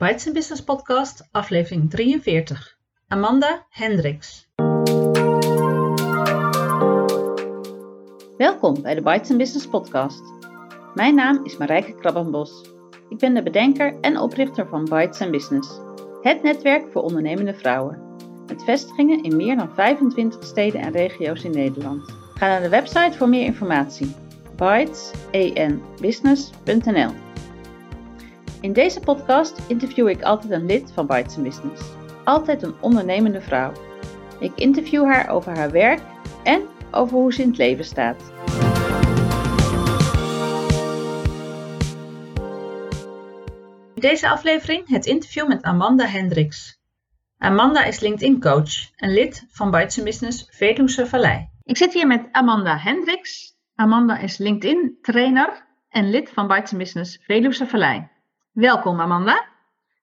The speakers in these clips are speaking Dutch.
Bites Business Podcast, aflevering 43. Amanda Hendricks. Welkom bij de Bites Business Podcast. Mijn naam is Marijke Krabbenbos. Ik ben de bedenker en oprichter van Bites Business, het netwerk voor ondernemende vrouwen. Met vestigingen in meer dan 25 steden en regio's in Nederland. Ga naar de website voor meer informatie: bytesenbusiness.nl. In deze podcast interview ik altijd een lid van Bites Business. Altijd een ondernemende vrouw. Ik interview haar over haar werk en over hoe ze in het leven staat. In deze aflevering het interview met Amanda Hendricks. Amanda is LinkedIn coach en lid van Bites Business Veluwe Vallei. Ik zit hier met Amanda Hendricks. Amanda is LinkedIn trainer en lid van Bites Business Veluwe Vallei. Welkom Amanda.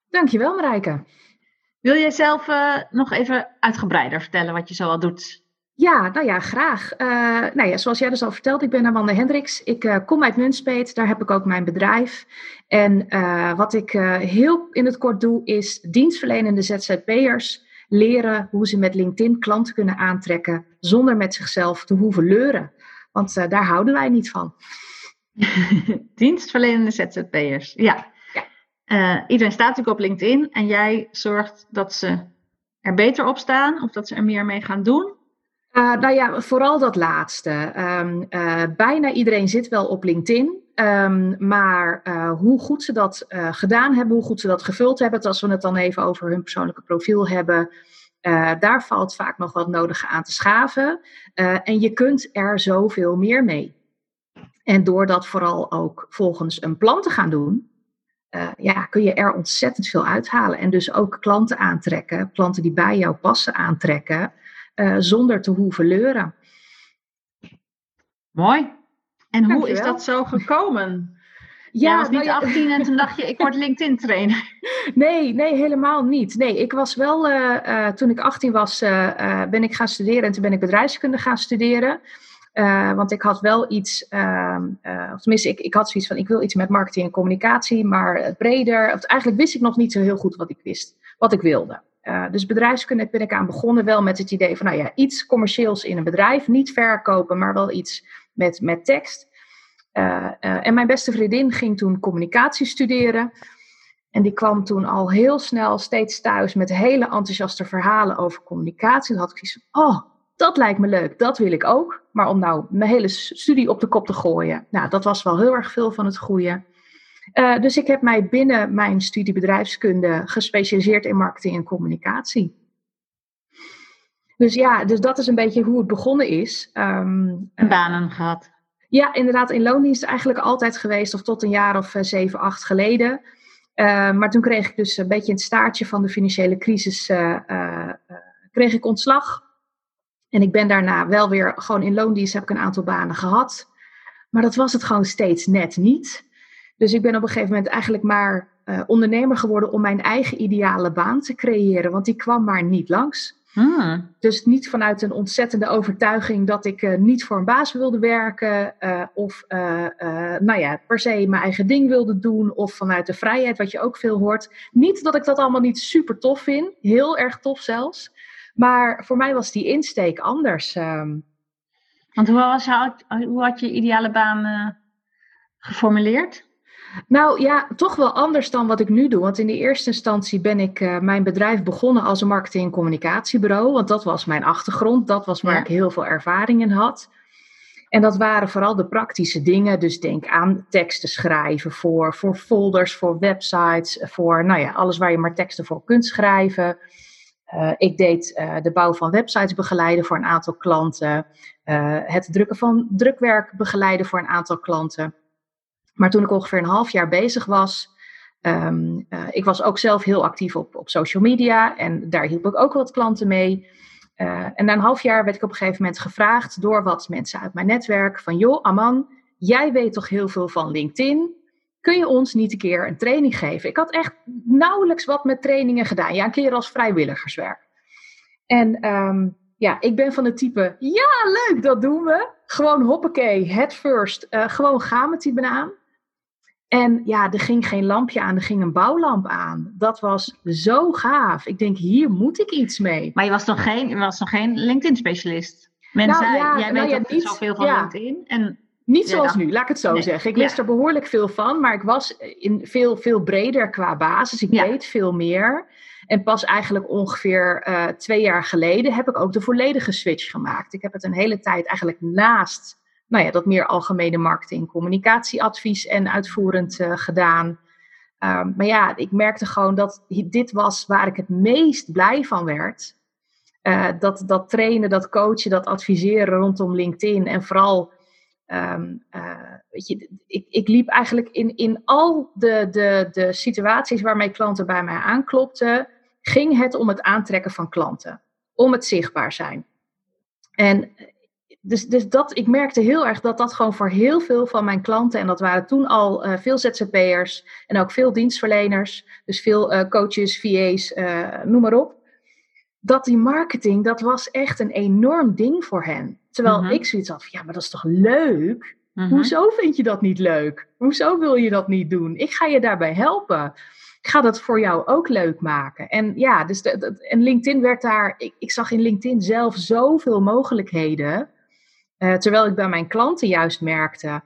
Dankjewel Marijke. Wil jij zelf uh, nog even uitgebreider vertellen wat je zoal doet? Ja, nou ja, graag. Uh, nou ja, zoals jij dus al verteld, ik ben Amanda Hendricks. Ik uh, kom uit Nunspeet, daar heb ik ook mijn bedrijf. En wat ik heel in het kort doe, is dienstverlenende ZZP'ers leren hoe ze met LinkedIn klanten kunnen aantrekken zonder met zichzelf te hoeven leuren. Want daar houden wij niet van. dienstverlenende ZZP'ers, ja. Uh, iedereen staat natuurlijk op LinkedIn en jij zorgt dat ze er beter op staan of dat ze er meer mee gaan doen? Uh, nou ja, vooral dat laatste. Um, uh, bijna iedereen zit wel op LinkedIn. Um, maar hoe goed ze dat gedaan hebben, hoe goed ze dat gevuld hebben, als we het dan even over hun persoonlijke profiel hebben, daar valt vaak nog wat nodig aan te schaven. en je kunt er zoveel meer mee. En door dat vooral ook volgens een plan te gaan doen, uh, ja, kun je er ontzettend veel uithalen. En dus ook klanten aantrekken, klanten die bij jou passen aantrekken, uh, zonder te hoeven leuren. Mooi. En hoe is dat zo gekomen? Ja, Jij was niet nou 18 en toen dacht je, ik word LinkedIn trainer. Nee, nee, helemaal niet. Nee, ik was wel, uh, toen ik 18 was, ben ik gaan studeren en toen ben ik bedrijfskunde gaan studeren. Uh, want ik had wel iets, uh, uh, of tenminste, ik, ik had zoiets van: ik wil iets met marketing en communicatie, maar breder. Of, eigenlijk wist ik nog niet zo heel goed wat ik wist, wat ik wilde. dus bedrijfskunde ben ik aan begonnen, wel met het idee van: nou ja, iets commercieels in een bedrijf, niet verkopen, maar wel iets met, met tekst. en mijn beste vriendin ging toen communicatie studeren. En die kwam toen al heel snel steeds thuis met hele enthousiaste verhalen over communicatie. En had ik zoiets van: oh dat lijkt me leuk, dat wil ik ook. Maar om nou mijn hele studie op de kop te gooien, nou, dat was wel heel erg veel van het goede. Uh, dus ik heb mij binnen mijn studie bedrijfskunde gespecialiseerd in marketing en communicatie. Dus ja, dus dat is een beetje hoe het begonnen is. Um, Banen gehad? Ja, inderdaad, in loondienst eigenlijk altijd geweest, of tot een jaar of uh, zeven, acht geleden. Uh, maar toen kreeg ik dus een beetje in het staartje van de financiële crisis, kreeg ik ontslag. En ik ben daarna wel weer gewoon in loondienst heb ik een aantal banen gehad. Maar dat was het gewoon steeds net niet. Dus ik ben op een gegeven moment eigenlijk maar uh, ondernemer geworden om mijn eigen ideale baan te creëren. Want die kwam maar niet langs. Hmm. Dus niet vanuit een ontzettende overtuiging dat ik uh, niet voor een baas wilde werken. Uh, of nou ja, per se mijn eigen ding wilde doen. Of vanuit de vrijheid, wat je ook veel hoort. Niet dat ik dat allemaal niet super tof vind. Heel erg tof zelfs. Maar voor mij was die insteek anders. Um. Want hoe, was, hoe had je ideale baan uh, geformuleerd? Nou ja, toch wel anders dan wat ik nu doe. Want in de eerste instantie ben ik uh, mijn bedrijf begonnen als een marketing- en communicatiebureau. Want dat was mijn achtergrond. Dat was waar ja. ik heel veel ervaring in had. En dat waren vooral de praktische dingen. Dus denk aan teksten schrijven voor, voor folders, voor websites, voor nou ja, alles waar je maar teksten voor kunt schrijven. Uh, ik deed uh, de bouw van websites begeleiden voor een aantal klanten. Uh, het drukken van drukwerk begeleiden voor een aantal klanten. Maar toen ik ongeveer een half jaar bezig was, um, ik was ook zelf heel actief op, op social media en daar hielp ik ook wat klanten mee. en na een half jaar werd ik op een gegeven moment gevraagd door wat mensen uit mijn netwerk van joh, Aman, jij weet toch heel veel van LinkedIn? Kun je ons niet een keer een training geven? Ik had echt nauwelijks wat met trainingen gedaan. Ja, een keer als vrijwilligerswerk. En um, ja, ik ben van het type, ja, leuk, dat doen we. Gewoon hoppakee, head first. Uh, gewoon gaan met die banaan. En ja, er ging geen lampje aan, er ging een bouwlamp aan. Dat was zo gaaf. Ik denk, hier moet ik iets mee. Maar je was nog geen, je was nog geen LinkedIn-specialist? Mensen, nou, ja, jij nou, weet ja, niet, zoveel van LinkedIn. En niet zoals nu, laat ik het zo zeggen. Ik wist er behoorlijk veel van, maar ik was in veel, veel breder qua basis. Ik weet veel meer. En pas eigenlijk ongeveer uh, twee jaar geleden heb ik ook de volledige switch gemaakt. Ik heb het een hele tijd eigenlijk naast nou ja, dat meer algemene marketing, communicatieadvies en uitvoerend uh, gedaan. Um, maar ja, ik merkte gewoon dat dit was waar ik het meest blij van werd. Uh, dat, dat trainen, dat coachen, dat adviseren rondom LinkedIn en vooral Um, weet je, ik, ik, liep eigenlijk in, in al de, de, de situaties waarmee klanten bij mij aanklopten, ging het om het aantrekken van klanten, om het zichtbaar zijn. En dus, dus dat, ik merkte heel erg dat dat gewoon voor heel veel van mijn klanten, en dat waren toen al uh, veel ZZP'ers en ook veel dienstverleners, dus veel coaches, VA's, noem maar op, dat die marketing, dat was echt een enorm ding voor hen. Terwijl mhm. ik zoiets had van, ja, maar dat is toch leuk? Mhm. Hoezo vind je dat niet leuk? Hoezo wil je dat niet doen? Ik ga je daarbij helpen. Ik ga dat voor jou ook leuk maken. En ja, dus de, en LinkedIn werd daar, ik, ik, zag in LinkedIn zelf zoveel mogelijkheden. Uh, terwijl ik bij mijn klanten juist merkte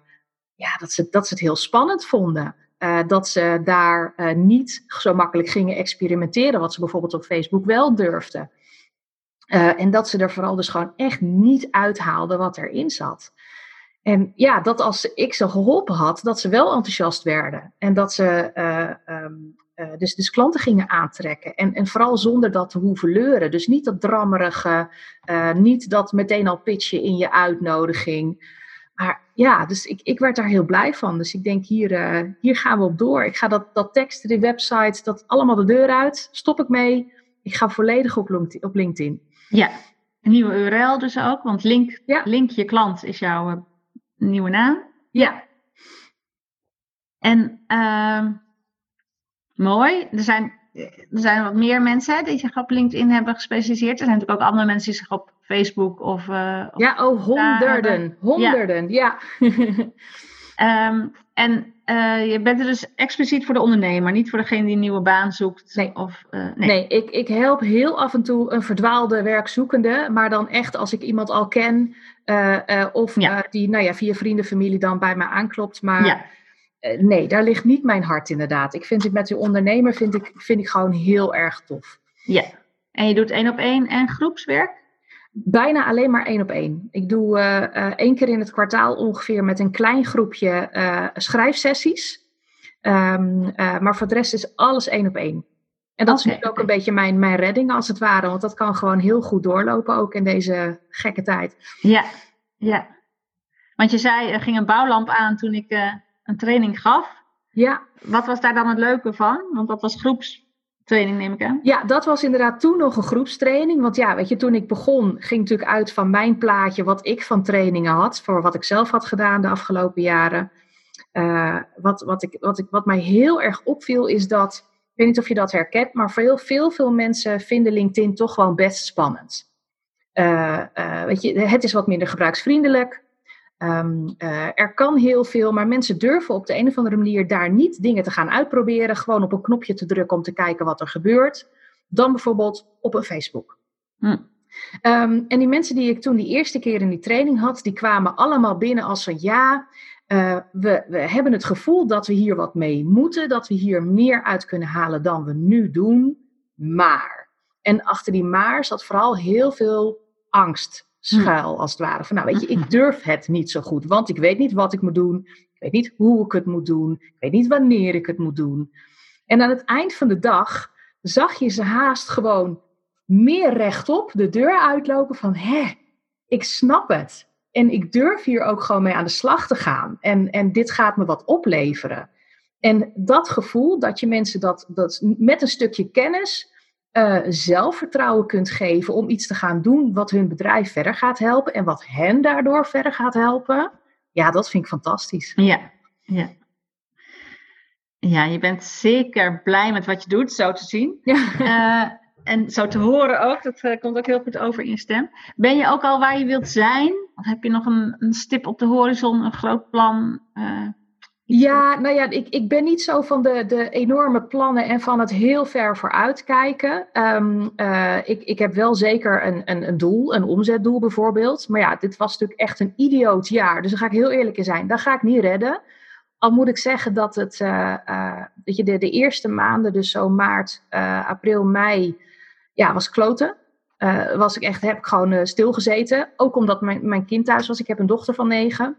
ja, dat, ze, dat ze het heel spannend vonden. Uh, dat ze daar uh, niet zo makkelijk gingen experimenteren, wat ze bijvoorbeeld op Facebook wel durfden. Uh, en dat ze er vooral dus gewoon echt niet uithaalden wat erin zat. En ja, dat als ik ze geholpen had, dat ze wel enthousiast werden. En dat ze um, dus, dus klanten gingen aantrekken. En, en vooral zonder dat te hoeven leuren. Dus niet dat drammerige, niet dat meteen al pitchen in je uitnodiging. Maar ja, dus ik, ik werd daar heel blij van. Dus ik denk, hier, hier gaan we op door. Ik ga dat, dat teksten, die websites, dat allemaal de deur uit. Stop ik mee. Ik ga volledig op LinkedIn. Ja, een nieuwe URL dus ook. Want link, link je klant is jouw uh, nieuwe naam. Ja. En uh, mooi. Er zijn, er zijn wat meer mensen die zich op LinkedIn hebben gespecialiseerd. Er zijn natuurlijk ook andere mensen die zich op Facebook of. Uh, ja, oh, honderden. Honderden, ja. Ehm, en uh, je bent er dus expliciet voor de ondernemer, niet voor degene die een nieuwe baan zoekt. Nee, of, uh, nee. nee ik, ik help heel af en toe een verdwaalde werkzoekende, maar dan echt als ik iemand al ken of die nou ja, via vrienden, familie dan bij mij aanklopt. Maar ja. nee, daar ligt niet mijn hart inderdaad. Ik vind het met die ondernemer vind ik, vind ik gewoon heel erg tof. Ja, en je doet één op één en groepswerk? Bijna alleen maar één op één. Ik doe uh, één keer in het kwartaal ongeveer met een klein groepje uh, schrijfsessies. Um, maar voor de rest is alles één op één. En dat is ook een beetje mijn, mijn redding als het ware. Want dat kan gewoon heel goed doorlopen, ook in deze gekke tijd. Ja, ja. Want je zei, er ging een bouwlamp aan toen ik een training gaf. Ja. Wat was daar dan het leuke van? Want dat was groeps training, neem ik aan. Ja, dat was inderdaad toen nog een groepstraining. Want ja, weet je, toen ik begon, ging natuurlijk uit van mijn plaatje wat ik van trainingen had, voor wat ik zelf had gedaan de afgelopen jaren. Uh, wat, wat, ik, wat, ik, wat mij heel erg opviel is dat, ik weet niet of je dat herkent, maar veel, veel, veel mensen vinden LinkedIn toch gewoon best spannend. Uh, uh, weet je, het is wat minder gebruiksvriendelijk. Um, uh, er kan heel veel, maar mensen durven op de een of andere manier daar niet dingen te gaan uitproberen. Gewoon op een knopje te drukken om te kijken wat er gebeurt. Dan bijvoorbeeld op een Facebook. Hm. Um, en die mensen die ik toen die eerste keer in die training had, die kwamen allemaal binnen als van ja, uh, we, we hebben het gevoel dat we hier wat mee moeten, dat we hier meer uit kunnen halen dan we nu doen. Maar. En achter die maar zat vooral heel veel angst schuil, als het ware. Van nou, weet je, ik durf het niet zo goed, want ik weet niet wat ik moet doen. Ik weet niet hoe ik het moet doen. Ik weet niet wanneer ik het moet doen. En aan het eind van de dag zag je ze haast gewoon meer rechtop de deur uitlopen van, hè, ik snap het. En ik durf hier ook gewoon mee aan de slag te gaan. En, en dit gaat me wat opleveren. En dat gevoel dat je mensen dat, dat met een stukje kennis uh, zelfvertrouwen kunt geven om iets te gaan doen wat hun bedrijf verder gaat helpen en wat hen daardoor verder gaat helpen. Ja, dat vind ik fantastisch. Ja, ja. Ja, je bent zeker blij met wat je doet, zo te zien. Ja. Uh, en zo te horen ook, dat uh, komt ook heel goed over in je stem. Ben je ook al waar je wilt zijn? Of heb je nog een, een stip op de horizon, een groot plan? Ja, nou ja, ik, ik ben niet zo van de, de enorme plannen en van het heel ver vooruitkijken. Um, ik, ik heb wel zeker een, een, een doel, een omzetdoel bijvoorbeeld. Maar ja, dit was natuurlijk echt een idioot jaar. Dus daar ga ik heel eerlijk in zijn. Dat ga ik niet redden. Al moet ik zeggen dat het, uh, uh, je, de, de eerste maanden, dus zo maart, april, mei, ja, was kloten. was ik echt, heb ik gewoon stilgezeten. Ook omdat mijn, mijn kind thuis was. Ik heb een dochter van negen.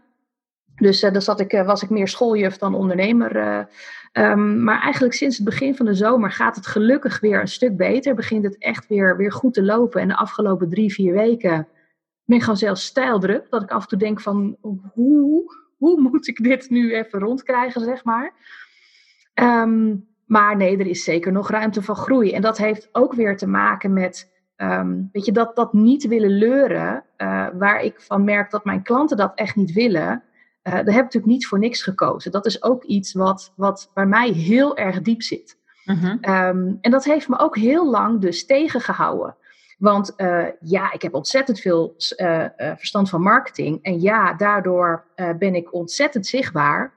Dus uh, daar zat ik, uh, was ik meer schooljuf dan ondernemer. Um, maar eigenlijk sinds het begin van de zomer gaat het gelukkig weer een stuk beter. Begint het echt weer, weer goed te lopen. En de afgelopen drie, vier weken ben ik gewoon zelfs stijldruk. Dat ik af en toe denk van hoe, hoe moet ik dit nu even rondkrijgen, zeg maar. Um, maar nee, er is zeker nog ruimte van groei. En dat heeft ook weer te maken met um, weet je, dat, dat niet willen leuren. Waar ik van merk dat mijn klanten dat echt niet willen daar heb ik natuurlijk niet voor niks gekozen. Dat is ook iets wat, wat bij mij heel erg diep zit. Uh um, en dat heeft me ook heel lang dus tegengehouden. Want uh, ja, ik heb ontzettend veel uh, verstand van marketing. En ja, daardoor ben ik ontzettend zichtbaar.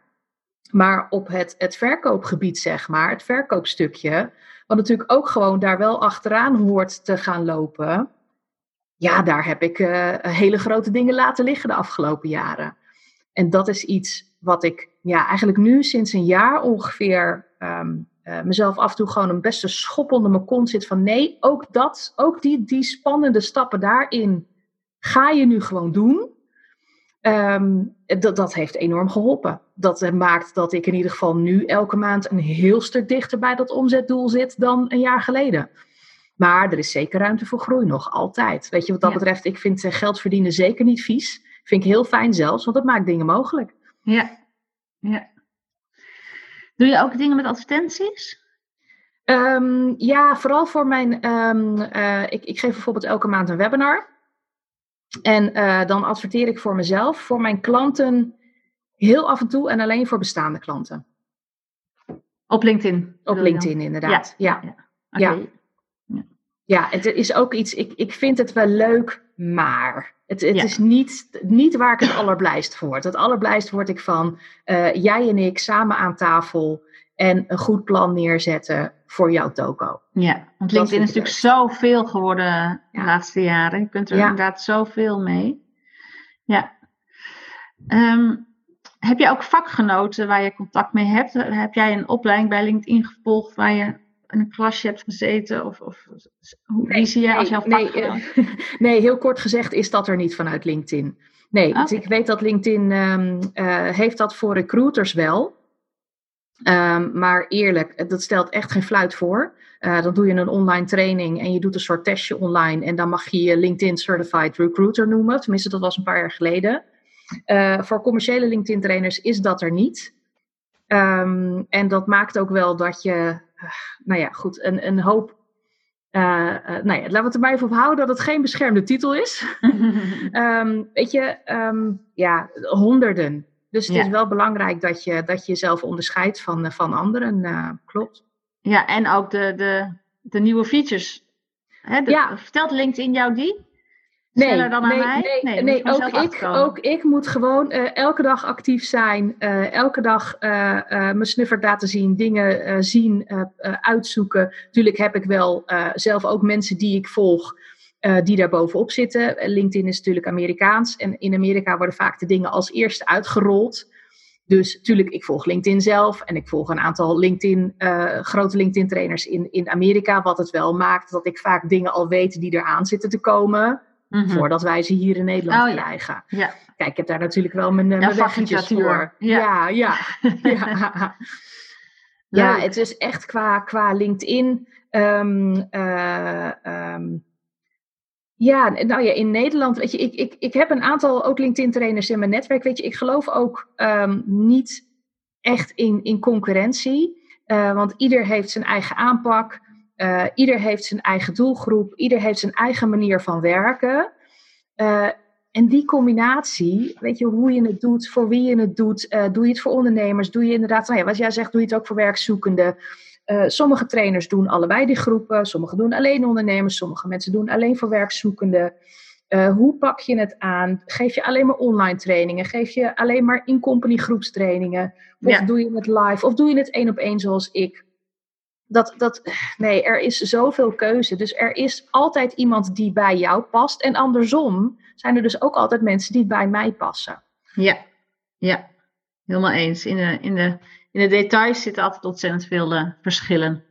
Maar op het, het verkoopgebied, zeg maar, het verkoopstukje, wat natuurlijk ook gewoon daar wel achteraan hoort te gaan lopen. Ja, daar heb ik hele grote dingen laten liggen de afgelopen jaren. En dat is iets wat ik ja, eigenlijk nu sinds een jaar ongeveer um, uh, mezelf af en toe gewoon een beste schop onder mijn kont zit van nee, ook dat, ook die, die spannende stappen daarin ga je nu gewoon doen. Um, dat, dat heeft enorm geholpen. Dat maakt dat ik in ieder geval nu elke maand een heel stuk dichter bij dat omzetdoel zit dan een jaar geleden. Maar er is zeker ruimte voor groei nog, altijd. Weet je, wat dat betreft, ik vind eh, geld verdienen zeker niet vies. Vind ik heel fijn zelfs, want dat maakt dingen mogelijk. Ja, ja. Doe je ook dingen met advertenties? Um, ja, vooral voor mijn. Um, uh, ik, ik geef bijvoorbeeld elke maand een webinar. En uh, dan adverteer ik voor mezelf, voor mijn klanten heel af en toe en alleen voor bestaande klanten. Op LinkedIn? Op LinkedIn, inderdaad. Ja. Ja. ja. Okay. ja. ja. het is ook iets. Ik, ik vind het wel leuk, maar. Het, het is niet, niet waar ik het allerblijst voor word. Het allerblijst word ik van uh, jij en ik samen aan tafel en een goed plan neerzetten voor jouw toko. Ja, want LinkedIn is natuurlijk zoveel geworden ja. de laatste jaren. Je kunt er ja. inderdaad zoveel mee. Ja. Um, heb je ook vakgenoten waar je contact mee hebt? Heb jij een opleiding bij LinkedIn gevolgd waar je in een klasje hebt gezeten? Of, of hoe nee, zie je als jouw nee, nee, heel kort gezegd is dat er niet vanuit LinkedIn. Nee, okay. dus ik weet dat LinkedIn um, uh, heeft dat voor recruiters wel. Um, maar eerlijk, dat stelt echt geen fluit voor. Uh, dan doe je een online training en je doet een soort testje online. En dan mag je je LinkedIn Certified Recruiter noemen. Tenminste, dat was een paar jaar geleden. Uh, voor commerciële LinkedIn trainers is dat er niet. Um, en dat maakt ook wel dat je nou ja, goed, een, een hoop. Uh, uh, nou ja, laten we het er maar even op houden dat het geen beschermde titel is. um, weet je, um, ja, honderden. Dus het ja. is wel belangrijk dat je, dat je jezelf onderscheidt van, van anderen. Uh, klopt. Ja, en ook de, de, de nieuwe features. Hè, de, ja. Vertelt LinkedIn jou die? Nee, dan aan nee, mij? nee, nee, nee ook, ik, ook ik moet gewoon uh, elke dag actief zijn. Uh, elke dag uh, mijn snuffert laten zien, dingen zien, uitzoeken. Tuurlijk heb ik wel zelf ook mensen die ik volg. die daar bovenop zitten. LinkedIn is natuurlijk Amerikaans. En in Amerika worden vaak de dingen als eerste uitgerold. Dus natuurlijk, ik volg LinkedIn zelf en ik volg een aantal LinkedIn, grote LinkedIn trainers in, in Amerika. Wat het wel maakt dat ik vaak dingen al weet die eraan zitten te komen. Mm-hmm. Voordat wij ze hier in Nederland oh, krijgen. Ja. Kijk, ik heb daar natuurlijk wel mijn, ja, mijn weggetjes voor. Ja, ja. Ja, ja. ja. het is echt qua, qua LinkedIn. Um, uh, um, ja, nou ja, in Nederland, weet je, ik, ik, ik heb een aantal ook LinkedIn-trainers in mijn netwerk. Weet je, ik geloof ook um, niet echt in, in concurrentie. Uh, want ieder heeft zijn eigen aanpak. Uh, ieder heeft zijn eigen doelgroep, ieder heeft zijn eigen manier van werken. Uh, en die combinatie, weet je, hoe je het doet, voor wie je het doet, uh, doe je het voor ondernemers, doe je inderdaad, nou ja, wat jij zegt, doe je het ook voor werkzoekenden. sommige trainers doen allebei die groepen, sommige doen alleen ondernemers, sommige mensen doen alleen voor werkzoekenden. Hoe pak je het aan? Geef je alleen maar online trainingen? Geef je alleen maar in-company groepstrainingen? Of doe je het live? Of doe je het één op één zoals ik? Dat, dat, nee, er is zoveel keuze. Dus er is altijd iemand die bij jou past. En andersom zijn er dus ook altijd mensen die bij mij passen. Ja, ja. helemaal eens. In de, in, de, in de details zitten altijd ontzettend veel uh, verschillen.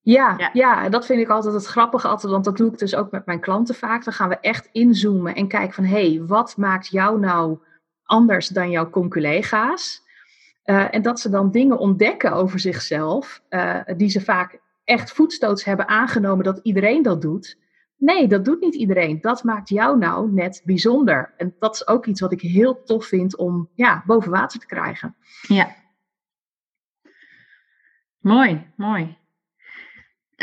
Ja, ja, ja. dat vind ik altijd het grappige. Altijd, want dat doe ik dus ook met mijn klanten vaak. Dan gaan we echt inzoomen en kijken van... hé, hey, wat maakt jou nou anders dan jouw conculega's? Uh, en dat ze dan dingen ontdekken over zichzelf... Uh, die ze vaak echt voetstoots hebben aangenomen dat iedereen dat doet. Nee, dat doet niet iedereen. Dat maakt jou nou net bijzonder. En dat is ook iets wat ik heel tof vind om ja, boven water te krijgen. Ja. Mooi, mooi.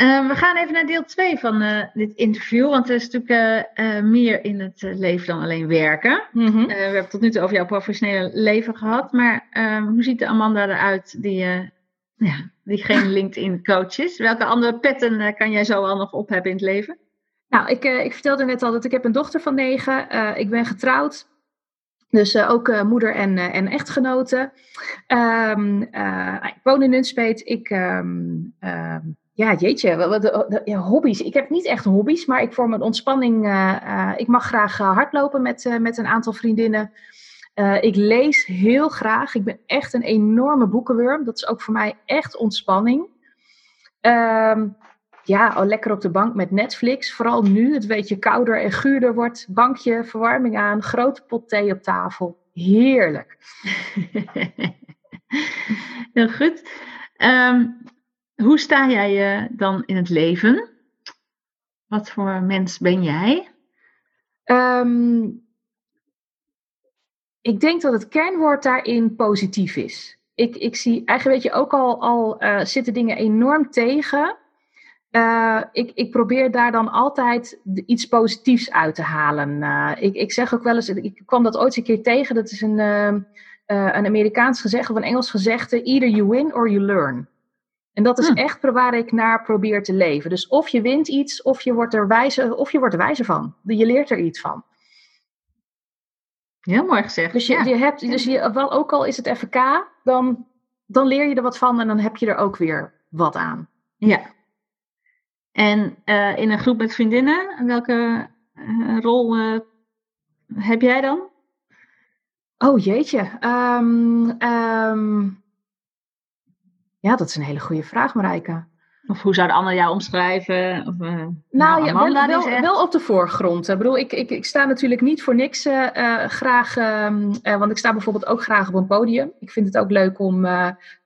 Uh, we gaan even naar deel 2 van uh, dit interview, want er is natuurlijk uh, meer in het leven dan alleen werken. Mm -hmm. we hebben tot nu toe over jouw professionele leven gehad, maar ehm, hoe ziet de Amanda eruit die, ja, die geen LinkedIn coach is? Welke andere petten kan jij zo al nog op hebben in het leven? Nou, ik, ik vertelde net al dat ik heb een dochter van negen. ik ben getrouwd. Dus ook moeder en, en echtgenote. Um, ik woon in Nunspeet. Ik um, ja, jeetje, wat, hobby's. Ik heb niet echt hobby's, maar ik voor mijn ontspanning, uh, ik mag graag uh, hardlopen met, met een aantal vriendinnen. ik lees heel graag. Ik ben echt een enorme boekenworm. Dat is ook voor mij echt ontspanning. Ehm, ja, al lekker op de bank met Netflix. Vooral nu het beetje kouder en guurder wordt. Bankje, verwarming aan, grote pot thee op tafel. Heerlijk. heel goed. Um, sta jij je dan in het leven? Wat voor mens ben jij? Um, ik denk dat het kernwoord daarin positief is. Ik, ik zie eigenlijk, weet je, ook al, al uh, zitten dingen enorm tegen. Uh, ik, ik probeer daar dan altijd iets positiefs uit te halen. Ik, ik zeg ook wel eens, ik kwam dat ooit een keer tegen. Dat is een, een Amerikaans gezegde of een Engels gezegde: either you win or you learn. En dat is hm. echt waar ik naar probeer te leven. Dus of je wint iets, of je wordt er wijzer, of je wordt er wijzer van. Je leert er iets van. Heel mooi gezegd. Dus, je, je hebt, dus je, wel, ook al is het FK, dan, dan leer je er wat van en dan heb je er ook weer wat aan. Ja. En uh, in een groep met vriendinnen, welke uh, rol uh, heb jij dan? Oh jeetje. Um, um, ja, dat is een hele goede vraag, Marijke. Of hoe zou de ander jou omschrijven? Of, uh, nou, ja, wel, wel, wel, op de voorgrond. Ik bedoel, ik, ik, ik sta natuurlijk niet voor niks uh, graag, uh, want ik sta bijvoorbeeld ook graag op een podium. Ik vind het ook leuk om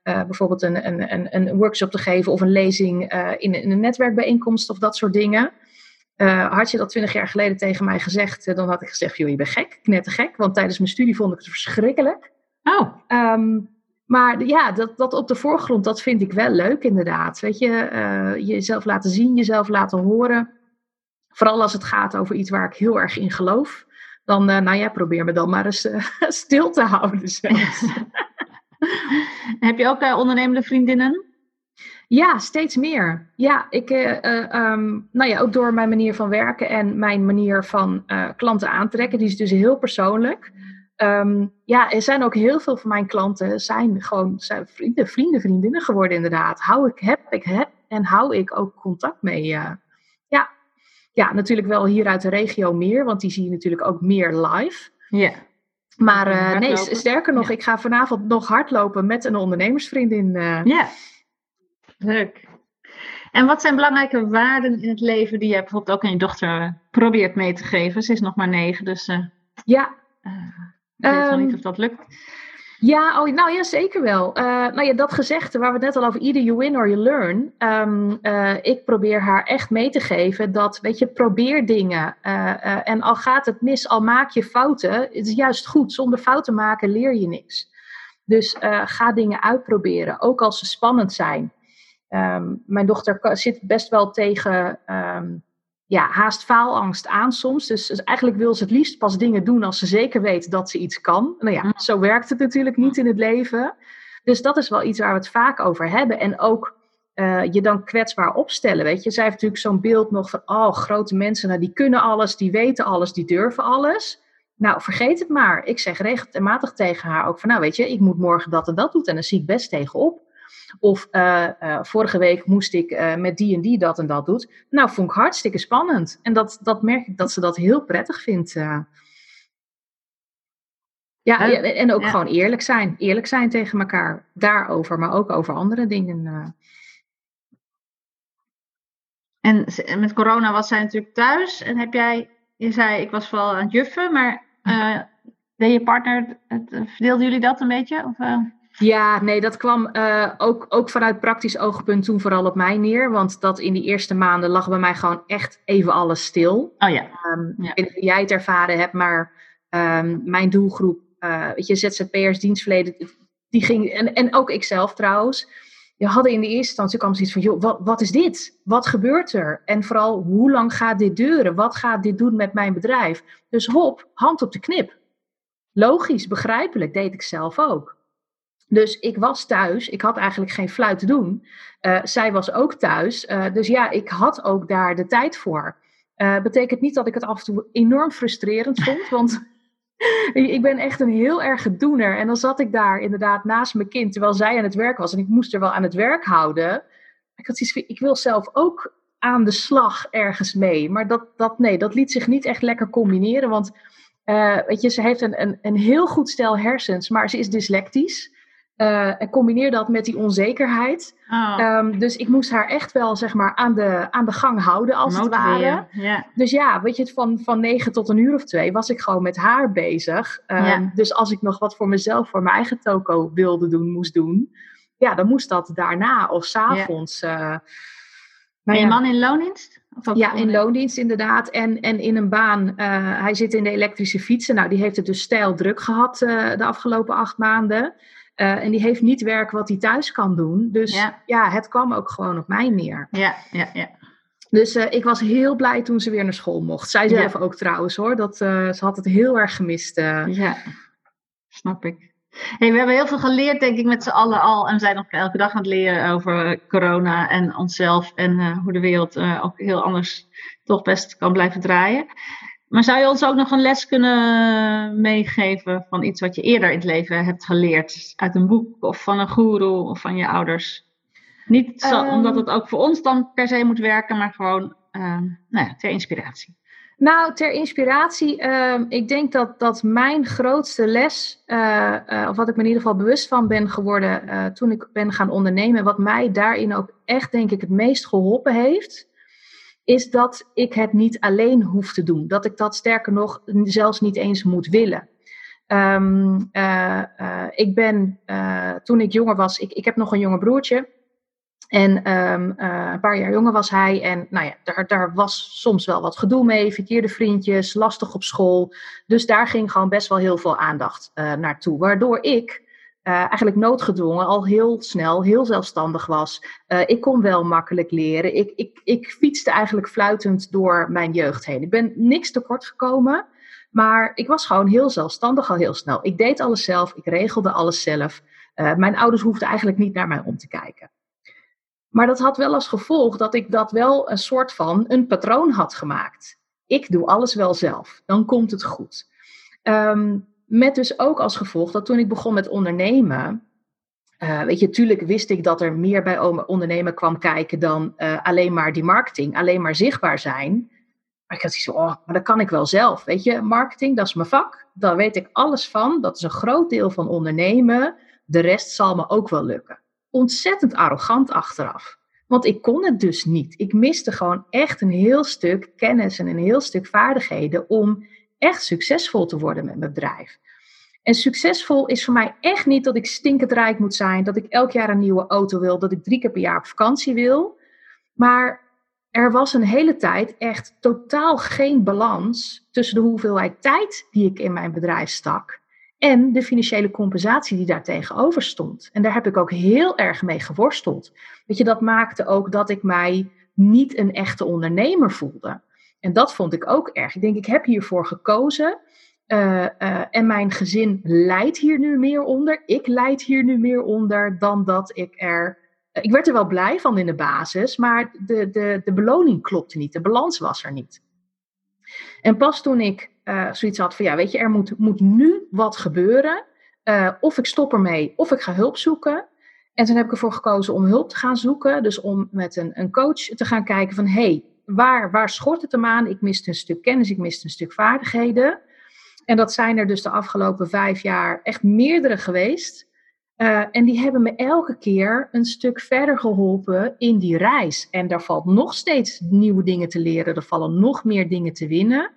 bijvoorbeeld een, een, een, een workshop te geven of een lezing in, in een netwerkbijeenkomst of dat soort dingen. had je dat twintig jaar geleden tegen mij gezegd, dan had ik gezegd, joh, je bent gek, knettergek. Want tijdens mijn studie vond ik het verschrikkelijk. Oh. Um, maar ja, dat, dat op de voorgrond, dat vind ik wel leuk inderdaad. Weet je, uh, jezelf laten zien, jezelf laten horen. Vooral als het gaat over iets waar ik heel erg in geloof. Dan, uh, nou ja, probeer me dan maar eens uh, stil te houden Heb je ook ondernemende vriendinnen? Ja, steeds meer. Ja, ik, um, nou ja, ook door mijn manier van werken en mijn manier van klanten aantrekken. Die is dus heel persoonlijk. Um, ja, er zijn ook heel veel van mijn klanten zijn gewoon zijn vrienden, vrienden, vriendinnen geworden inderdaad. Hou ik, heb ik, heb en hou ik ook contact mee. Uh, ja. ja, natuurlijk wel hier uit de regio meer, want die zie je natuurlijk ook meer live. Ja. Maar uh, nee, sterker nog, ik ga vanavond nog hardlopen met een ondernemersvriendin. Uh. Ja, leuk. En wat zijn belangrijke waarden in het leven die jij bijvoorbeeld ook aan je dochter probeert mee te geven? Ze is nog maar negen, dus... ja, ik weet um, niet of dat lukt. Ja, oh, nou ja, zeker wel. Uh, nou ja, dat gezegde waar we het net al over, either you win or you learn. Um, uh, ik probeer haar echt mee te geven dat, weet je, probeer dingen. Uh, en al gaat het mis, al maak je fouten, het is juist goed. Zonder fouten maken leer je niks. Dus ga dingen uitproberen, ook als ze spannend zijn. Um, mijn dochter zit best wel tegen ja, haast faalangst aan soms. Dus, dus, eigenlijk wil ze het liefst pas dingen doen als ze zeker weet dat ze iets kan. Nou ja, zo werkt het natuurlijk niet in het leven. Dus dat is wel iets waar we het vaak over hebben. En ook uh, je dan kwetsbaar opstellen. Weet je, zij heeft natuurlijk zo'n beeld nog van, oh, grote mensen, nou, die kunnen alles, die weten alles, die durven alles. Nou, vergeet het maar. Ik zeg regelmatig tegen haar ook van, nou, weet je, ik moet morgen dat en dat doen en dan zie ik best tegenop. Of uh, uh, vorige week moest ik met die en die dat en dat doen. Nou, vond ik hartstikke spannend. En dat, dat merk ik dat ze dat heel prettig vindt. Ja, en ook gewoon eerlijk zijn. Eerlijk zijn tegen elkaar. Daarover, maar ook over andere dingen. En met corona was zij natuurlijk thuis. En heb jij, je zei, ik was vooral aan het juffen, maar deed je partner, het, verdeelden jullie dat een beetje? Of. Ja, nee, dat kwam uh, ook, ook vanuit praktisch oogpunt toen vooral op mij neer. Want dat in die eerste maanden lag bij mij gewoon echt even alles stil. Oh ja. Um, ja. Ik weet niet hoe jij het ervaren hebt, maar um, mijn doelgroep, weet je, ZZP'ers, dienstverleden, die ging, en, en ook ikzelf trouwens je hadden in de eerste instantie kwam zoiets van, joh, wat, wat is dit? Wat gebeurt er? En vooral, hoe lang gaat dit duren? Wat gaat dit doen met mijn bedrijf? Dus hop, hand op de knip. Logisch, begrijpelijk, deed ik zelf ook. Dus ik was thuis, ik had eigenlijk geen fluit te doen. Uh, zij was ook thuis, uh, dus ja, ik had ook daar de tijd voor. Uh, betekent niet dat ik het af en toe enorm frustrerend vond, want ik ben echt een heel erg doener. En dan zat ik daar inderdaad naast mijn kind, terwijl zij aan het werk was. En ik moest er wel aan het werk houden. Ik had ik wil zelf ook aan de slag ergens mee. Maar dat, dat, nee, dat liet zich niet echt lekker combineren. Want weet je, ze heeft een, een, een heel goed stel hersens, maar ze is dyslectisch. Uh, en combineer dat met die onzekerheid. Oh. Um, dus ik moest haar echt wel zeg maar aan de, aan de gang houden als het ware. Yeah. Dus ja, weet je, van, van negen tot een uur of twee was ik gewoon met haar bezig. Um, yeah. Dus als ik nog wat voor mezelf, voor mijn eigen toko wilde doen, moest doen. Ja, dan moest dat daarna of s'avonds. Yeah. Uh, nou je man in loondienst? Ja, in loondienst inderdaad. En, en in een baan. Uh, hij zit in de elektrische fietsen. Nou, die heeft het dus stijl druk gehad uh, de afgelopen acht maanden. Uh, en die heeft niet werk wat hij thuis kan doen. Dus ja. ja, het kwam ook gewoon op mij neer. Ja, ja, ja. Dus uh, ik was heel blij toen ze weer naar school mocht. Zij zelf ja. ook trouwens hoor. Dat, uh, ze had het heel erg gemist. Ja, snap ik. Hey, we hebben heel veel geleerd, denk ik, met z'n allen al. En we zijn nog elke dag aan het leren over corona en onszelf. En hoe de wereld ook heel anders toch best kan blijven draaien. Maar zou je ons ook nog een les kunnen meegeven van iets wat je eerder in het leven hebt geleerd? Uit een boek of van een guru of van je ouders? Niet zo, um, omdat het ook voor ons dan per se moet werken, maar gewoon um, nou ja, ter inspiratie. Nou, ter inspiratie, uh, ik denk dat, dat mijn grootste les, uh, uh, of wat ik me in ieder geval bewust van ben geworden uh, toen ik ben gaan ondernemen, wat mij daarin ook echt, denk ik, het meest geholpen heeft, is dat ik het niet alleen hoef te doen. Dat ik dat sterker nog zelfs niet eens moet willen. Um, uh, uh, ik ben, uh, toen ik jonger was, ik, ik heb nog een jonger broertje. En um, een paar jaar jonger was hij. En nou ja, daar, daar was soms wel wat gedoe mee. Verkeerde vriendjes, lastig op school. Dus daar ging gewoon best wel heel veel aandacht naartoe. Waardoor ik uh, eigenlijk noodgedwongen al heel snel heel zelfstandig was. Uh, ik kon wel makkelijk leren. Ik, ik, ik fietste eigenlijk fluitend door mijn jeugd heen. Ik ben niks tekort gekomen, maar ik was gewoon heel zelfstandig al heel snel. Ik deed alles zelf, ik regelde alles zelf. Uh, mijn ouders hoefden eigenlijk niet naar mij om te kijken. Maar dat had wel als gevolg dat ik dat wel een soort van een patroon had gemaakt. Ik doe alles wel zelf, dan komt het goed. Um, met dus ook als gevolg dat toen ik begon met ondernemen, uh, weet je, tuurlijk wist ik dat er meer bij ondernemen kwam kijken dan uh, alleen maar die marketing, alleen maar zichtbaar zijn. Maar ik had zoiets van, oh, maar dat kan ik wel zelf. Weet je, marketing, dat is mijn vak. Daar weet ik alles van. Dat is een groot deel van ondernemen. De rest zal me ook wel lukken. Ontzettend arrogant achteraf. Want ik kon het dus niet. Ik miste gewoon echt een heel stuk kennis en een heel stuk vaardigheden om echt succesvol te worden met mijn bedrijf. En succesvol is voor mij echt niet dat ik stinkend rijk moet zijn, dat ik elk jaar een nieuwe auto wil, dat ik drie keer per jaar op vakantie wil. Maar er was een hele tijd echt totaal geen balans tussen de hoeveelheid tijd die ik in mijn bedrijf stak en de financiële compensatie die daar tegenover stond. En daar heb ik ook heel erg mee geworsteld. Weet je, dat maakte ook dat ik mij niet een echte ondernemer voelde. En dat vond ik ook erg. Ik denk, ik heb hiervoor gekozen. Uh, uh, en mijn gezin lijdt hier nu meer onder. Ik lijd hier nu meer onder dan dat ik er ik werd er wel blij van in de basis, maar de, de, de beloning klopte niet. De balans was er niet. En pas toen ik zoiets had van, ja, weet je, er moet, moet nu wat gebeuren. Of ik stop ermee, of ik ga hulp zoeken. En toen heb ik ervoor gekozen om hulp te gaan zoeken. Dus om met een, een coach te gaan kijken van, hé, hey, waar, waar schort het hem aan? Ik miste een stuk kennis, ik miste een stuk vaardigheden. En dat zijn er dus de afgelopen vijf jaar echt meerdere geweest. Uh, en die hebben me elke keer een stuk verder geholpen in die reis. En daar valt nog steeds nieuwe dingen te leren. Er vallen nog meer dingen te winnen.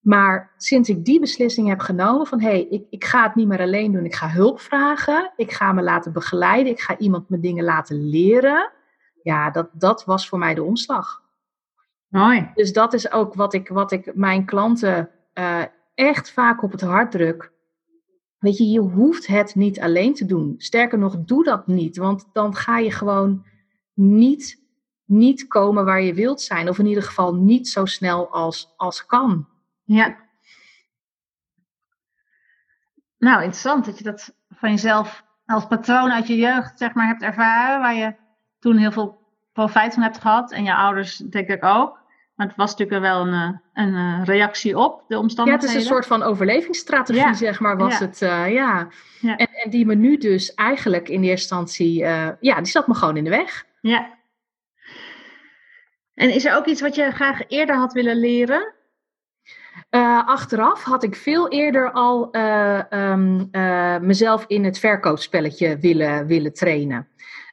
Maar sinds ik die beslissing heb genomen van hé, hey, ik, ik ga het niet meer alleen doen, ik ga hulp vragen, ik ga me laten begeleiden, ik ga iemand me dingen laten leren. Ja, dat, dat was voor mij de omslag. Mooi. Dus dat is ook wat ik, wat ik mijn klanten uh, echt vaak op het hart druk. Weet je, je hoeft het niet alleen te doen. Sterker nog, doe dat niet, want dan ga je gewoon niet, niet komen waar je wilt zijn. Of in ieder geval niet zo snel als, als kan. Ja. Nou, interessant dat je dat van jezelf als patroon uit je jeugd zeg maar, hebt ervaren, waar je toen heel veel profijt van hebt gehad. En je ouders denk ik ook. Maar het was natuurlijk wel een, eh, een eh, reactie op de omstandigheden. Ja, het is een soort van overlevingsstrategie, zeg maar, was het. Uh, ja. ja. En, en, die me nu dus eigenlijk in eerste instantie, uh, ja, die zat me gewoon in de weg. Ja. En is er ook iets wat je graag eerder had willen leren? Uh, achteraf had ik veel eerder al um, uh, mezelf in het verkoopspelletje willen, willen trainen.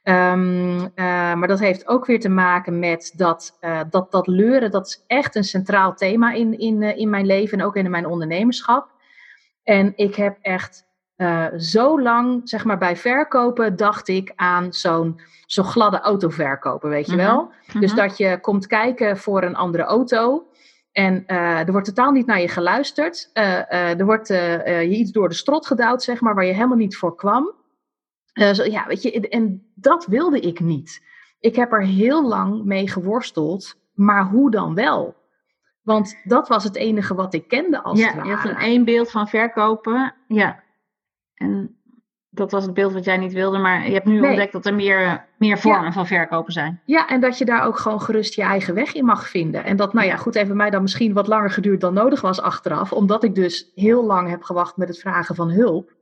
Um, maar dat heeft ook weer te maken met dat, dat, dat leuren, dat is echt een centraal thema in, in, in mijn leven en ook in mijn ondernemerschap. En ik heb echt zo lang, zeg maar bij verkopen, dacht ik aan zo'n zo'n gladde auto verkopen, weet je mhm. wel. Dus mhm. dat je komt kijken voor een andere auto. En uh, er wordt totaal niet naar je geluisterd. Uh, uh, er wordt je iets door de strot gedouwd, zeg maar, waar je helemaal niet voor kwam. Zo, ja, weet je, en dat wilde ik niet. Ik heb er heel lang mee geworsteld, maar hoe dan wel? Want dat was het enige wat ik kende als ja, het ware. Je hebt een één beeld van verkopen. Ja. En dat was het beeld wat jij niet wilde, maar je hebt nu ontdekt dat er meer, meer vormen van verkopen zijn. Ja, en dat je daar ook gewoon gerust je eigen weg in mag vinden. En dat, nou ja, goed, heeft bij mij dan misschien wat langer geduurd dan nodig was achteraf, omdat ik dus heel lang heb gewacht met het vragen van hulp.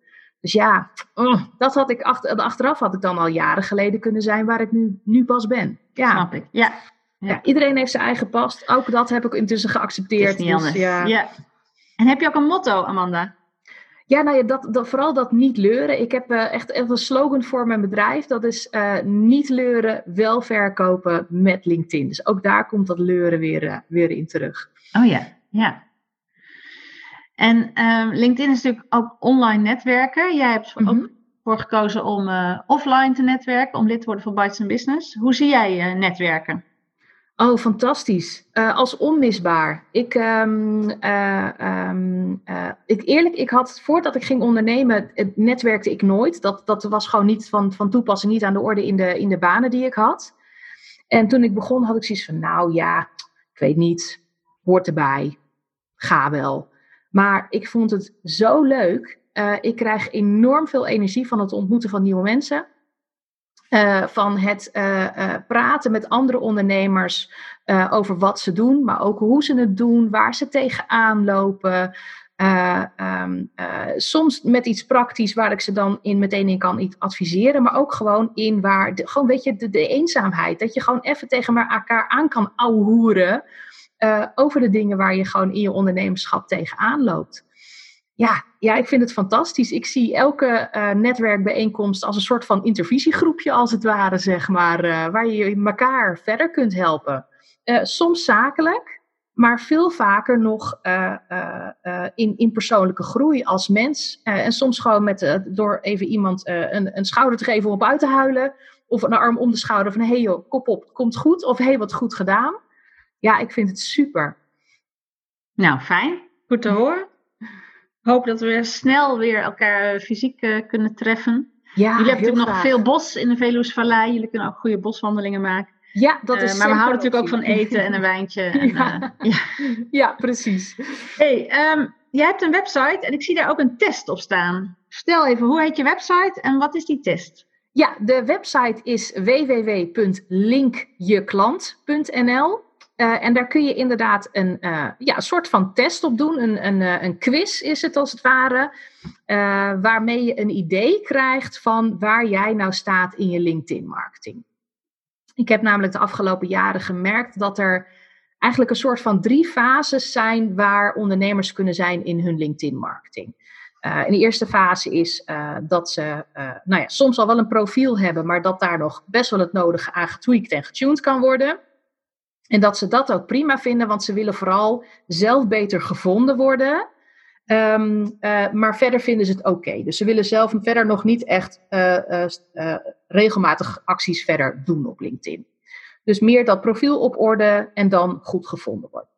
Dus ja, uh, dat had ik achter, achteraf had ik dan al jaren geleden kunnen zijn waar ik nu, nu pas ben. Ja. Snap ik. Ja. ja. ja iedereen heeft zijn eigen past. Ook dat heb ik intussen geaccepteerd. Dus, ja. ja. En heb je ook een motto, Amanda? Ja, nou ja, dat, dat, vooral dat niet leuren. Ik heb uh, echt, echt een slogan voor mijn bedrijf. Dat is uh, niet leuren, wel verkopen met LinkedIn. Dus ook daar komt dat leuren weer, uh, weer in terug. Oh ja, ja. En ehm, LinkedIn is natuurlijk ook online netwerken. Jij hebt mm -hmm. ook voor gekozen om offline te netwerken, om lid te worden van Bites Business. Hoe zie jij netwerken? Oh, fantastisch. Uh, als onmisbaar. Ik, um, uh, um, uh, ik, eerlijk, ik had voordat ik ging ondernemen, het netwerkte ik nooit. Dat, dat was gewoon niet van, van toepassing, niet aan de orde in de, in de banen die ik had. En toen ik begon, had ik zoiets van, nou ja, ik weet niet, hoort erbij, ga wel. Maar ik vond het zo leuk. ik krijg enorm veel energie van het ontmoeten van nieuwe mensen. Uh, van het uh, praten met andere ondernemers over wat ze doen, maar ook hoe ze het doen, waar ze tegenaan lopen. Um, soms met iets praktisch waar ik ze dan in meteen in kan adviseren, maar ook gewoon in waar, gewoon weet je, de, de, eenzaamheid. Dat je gewoon even tegen elkaar aan kan ouwehoeren over de dingen waar je gewoon in je ondernemerschap tegenaan loopt ja, ja, ik vind het fantastisch. Ik zie elke uh, netwerkbijeenkomst als een soort van intervisiegroepje, als het ware, zeg maar, uh, waar je elkaar verder kunt helpen. Soms zakelijk, maar veel vaker nog in, in persoonlijke groei als mens. en soms gewoon met, door even iemand een, een schouder te geven om op uit te huilen. Of een arm om de schouder van, hé hey joh, kop op, komt goed. Of hé, hey, wat goed gedaan. Ja, ik vind het super. Nou, fijn. Goed te horen hoop dat we snel weer elkaar fysiek uh, kunnen treffen. Ja, Jullie hebben natuurlijk nog veel bos in de Veluwe Vallei. Jullie kunnen ook goede boswandelingen maken. Ja, dat is uh, Maar we houden natuurlijk ook van eten en een wijntje. En, ja. Uh, ja. ja. precies. hey, um, jij hebt een website en ik zie daar ook een test op staan. Stel even, hoe heet je website en wat is die test? Ja, de website is www.linkjeklant.nl. Uh, en daar kun je inderdaad een uh, ja, soort van test op doen. Een, een, uh, een quiz is het als het ware. waarmee je een idee krijgt van waar jij nou staat in je LinkedIn-marketing. Ik heb namelijk de afgelopen jaren gemerkt dat er eigenlijk een soort van drie fases zijn waar ondernemers kunnen zijn in hun LinkedIn-marketing. In de eerste fase is dat ze nou ja, soms al wel een profiel hebben, maar dat daar nog best wel het nodige aan getweakt en getuned kan worden. En dat ze dat ook prima vinden, want ze willen vooral zelf beter gevonden worden. Um, maar verder vinden ze het oké. Dus ze willen zelf verder nog niet echt regelmatig acties verder doen op LinkedIn. Dus meer dat profiel op orde en dan goed gevonden worden.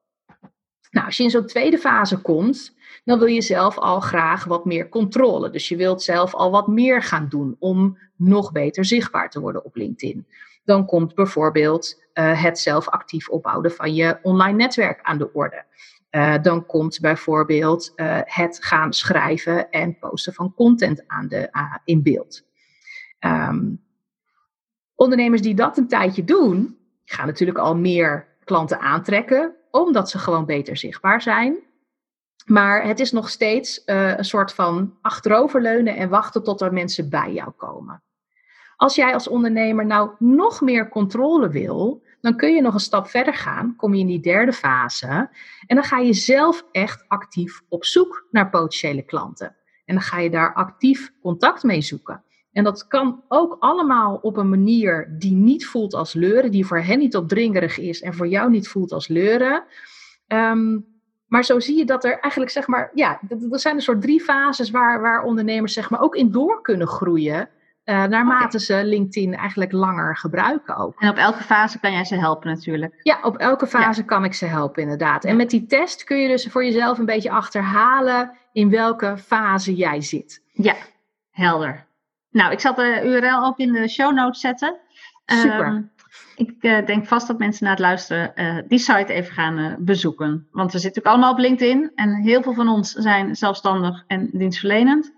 Nou, als je in zo'n tweede fase komt, dan wil je zelf al graag wat meer controle. Dus je wilt zelf al wat meer gaan doen om nog beter zichtbaar te worden op LinkedIn. Dan komt bijvoorbeeld uh, het zelf actief ophouden van je online netwerk aan de orde. Uh, dan komt bijvoorbeeld uh, het gaan schrijven en posten van content aan de, in beeld. Um, ondernemers die dat een tijdje doen, gaan natuurlijk al meer klanten aantrekken, omdat ze gewoon beter zichtbaar zijn. Maar het is nog steeds een soort van achteroverleunen en wachten tot er mensen bij jou komen. Als jij als ondernemer nou nog meer controle wil, dan kun je nog een stap verder gaan. Kom je in die derde fase. En dan ga je zelf echt actief op zoek naar potentiële klanten. En dan ga je daar actief contact mee zoeken. En dat kan ook allemaal op een manier die niet voelt als leuren, die voor hen niet opdringerig is en voor jou niet voelt als leuren. Um, maar zo zie je dat er eigenlijk, zeg maar, ja, er zijn een soort drie fases waar, waar ondernemers, zeg maar, ook in door kunnen groeien. Uh, naarmate ze LinkedIn eigenlijk langer gebruiken ook. En op elke fase kan jij ze helpen natuurlijk. Ja, op elke fase kan ik ze helpen inderdaad. En met die test kun je dus voor jezelf een beetje achterhalen in welke fase jij zit. Ja, helder. Nou, ik zal de URL ook in de show notes zetten. Super. Um, ik uh, denk vast dat mensen na het luisteren uh, die site even gaan bezoeken. Want we zitten ook allemaal op LinkedIn en heel veel van ons zijn zelfstandig en dienstverlenend.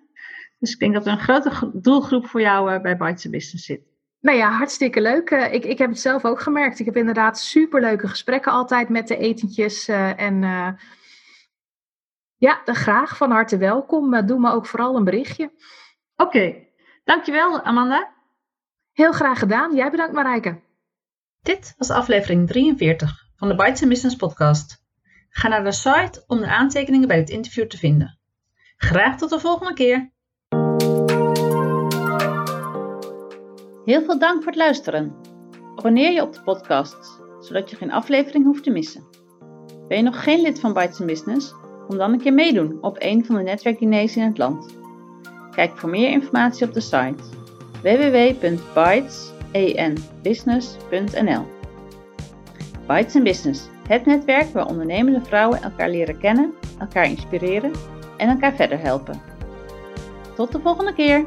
Dus ik denk dat er een grote doelgroep voor jou bij Bites Business zit. Nou ja, hartstikke leuk. ik, ik heb het zelf ook gemerkt. Ik heb inderdaad superleuke gesprekken altijd met de etentjes. en ja, graag van harte welkom. doe me ook vooral een berichtje. Oké, dankjewel Amanda. Heel graag gedaan. Jij bedankt Marijke. Dit was aflevering 43 van de Bites Business podcast. Ga naar de site om de aantekeningen bij dit interview te vinden. Graag tot de volgende keer. Heel veel dank voor het luisteren. Abonneer je op de podcast, zodat je geen aflevering hoeft te missen. Ben je nog geen lid van Bites Business? Kom dan een keer meedoen op een van de netwerkdiners in het land. Kijk voor meer informatie op de site www.bytes.com enbusiness.nl. Bites Business, het netwerk waar ondernemende vrouwen elkaar leren kennen, elkaar inspireren en elkaar verder helpen. Tot de volgende keer!